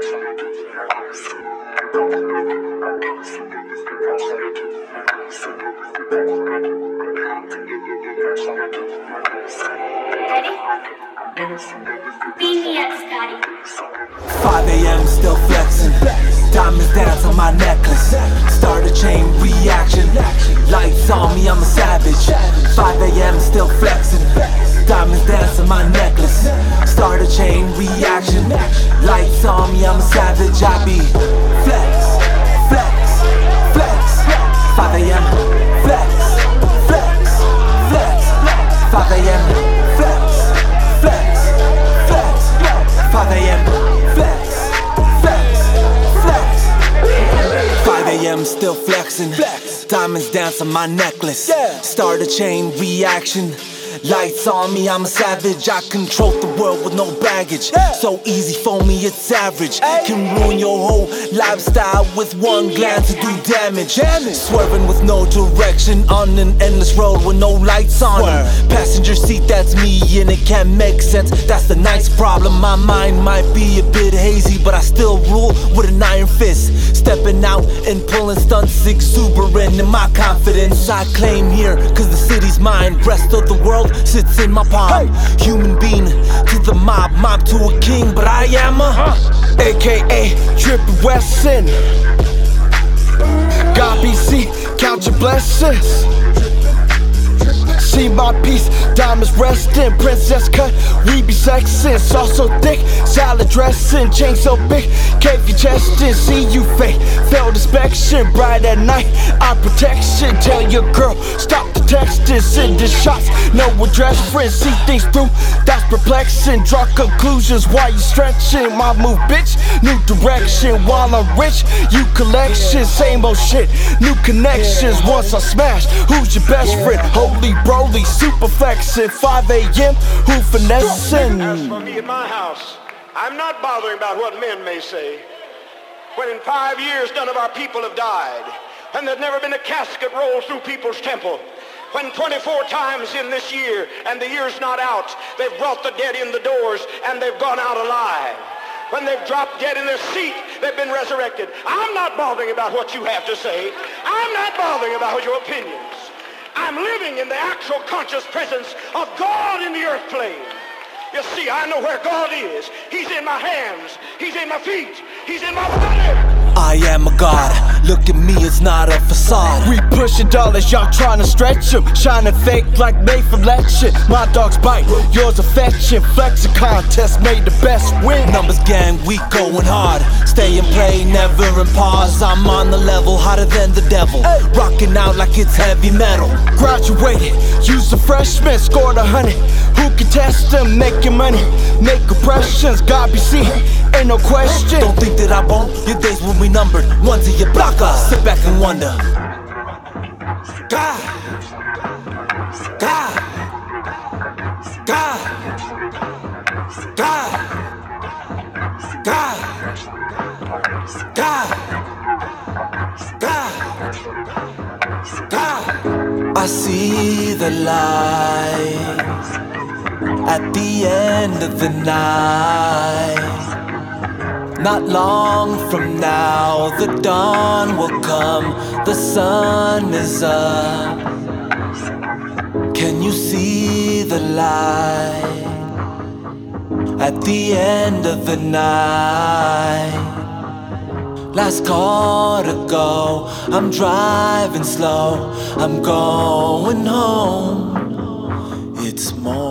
5 a.m. still flexing. Diamonds dance on my necklace. Start a chain reaction. Lights on me, I'm a savage. 5 a.m. still flexing. Diamonds dance on my necklace. Savage. Flex, flex, flex. 5 a.m. flex, flex, flex. 5 a.m. flex, flex, flex. 5 a.m. flex, flex, flex. 5 a.m. still flexing. Flex. Diamonds dance on my necklace. Start a chain reaction. Lights on me, I'm a savage. I control the world with no baggage. So easy for me, it's average. Can ruin your whole lifestyle with one glance to do damage. Swerving with no direction on an endless road with no lights on. Passenger seat, that's me, and it can't make sense. That's the nice problem. My mind might be a bit hazy, but I still rule with an iron fist. Stepping out and pulling stunts, exuberant in my confidence. I claim here, cause the city's mine. Rest of the world sits in my palm. Human being to the mob, mob to a king, but I am a. aka Trippin' Wesson. God BC, count your blessings. See my piece, diamonds resting, princess cut, we be sexing. Sauce so thick, salad dressing, chain so big, cave your chest in. See you fake, failed inspection, bright at night, eye protection. Tell your girl, stop the texting, send the shots, no address, friends see things through. That's perplexing, draw conclusions while you stretching. My move, bitch, new direction. While I'm rich, you collection, same old shit, new connections. Once I smash, who's your best friend? Holy Broly, super flexing, 5 a.m. Who finessing? As for me at my house, I'm not bothering about what men may say. When in five years none of our people have died, and there's never been a casket rolled through people's temple. When 24 times in this year, and the year's not out, they've brought the dead in the doors, and they've gone out alive. When they've dropped dead in their seat, they've been resurrected. I'm not bothering about what you have to say. I'm not bothering about your opinions. I'm living in the actual conscious presence of God in the earth plane. You see, I know where God is. He's in my hands. He's in my feet. He's in my body. I am a god. Look at me, it's not a facade. We pushing dollars, y'all trying to stretch them. Shining fake like made from leche. My dogs bite, yours fetching. Flexing contest made the best win. Numbers gang, we going hard. Stay and play, never in pause. I'm on the level, hotter than the devil. Rocking out like it's heavy metal. Graduated, used a freshman, scored a hundred. Who can test them? Making money, make impressions. God be seen, ain't no question. Don't think that I won't. Your days will be numbered. One to your blocker. Uh, sit back and wonder. God. God. God. God. God. God. God. God. I see the light at the end of the night. Not long from now, the dawn will come, the sun is up. Can you see the light at the end of the night? Last call to go, I'm driving slow, I'm going home. It's more.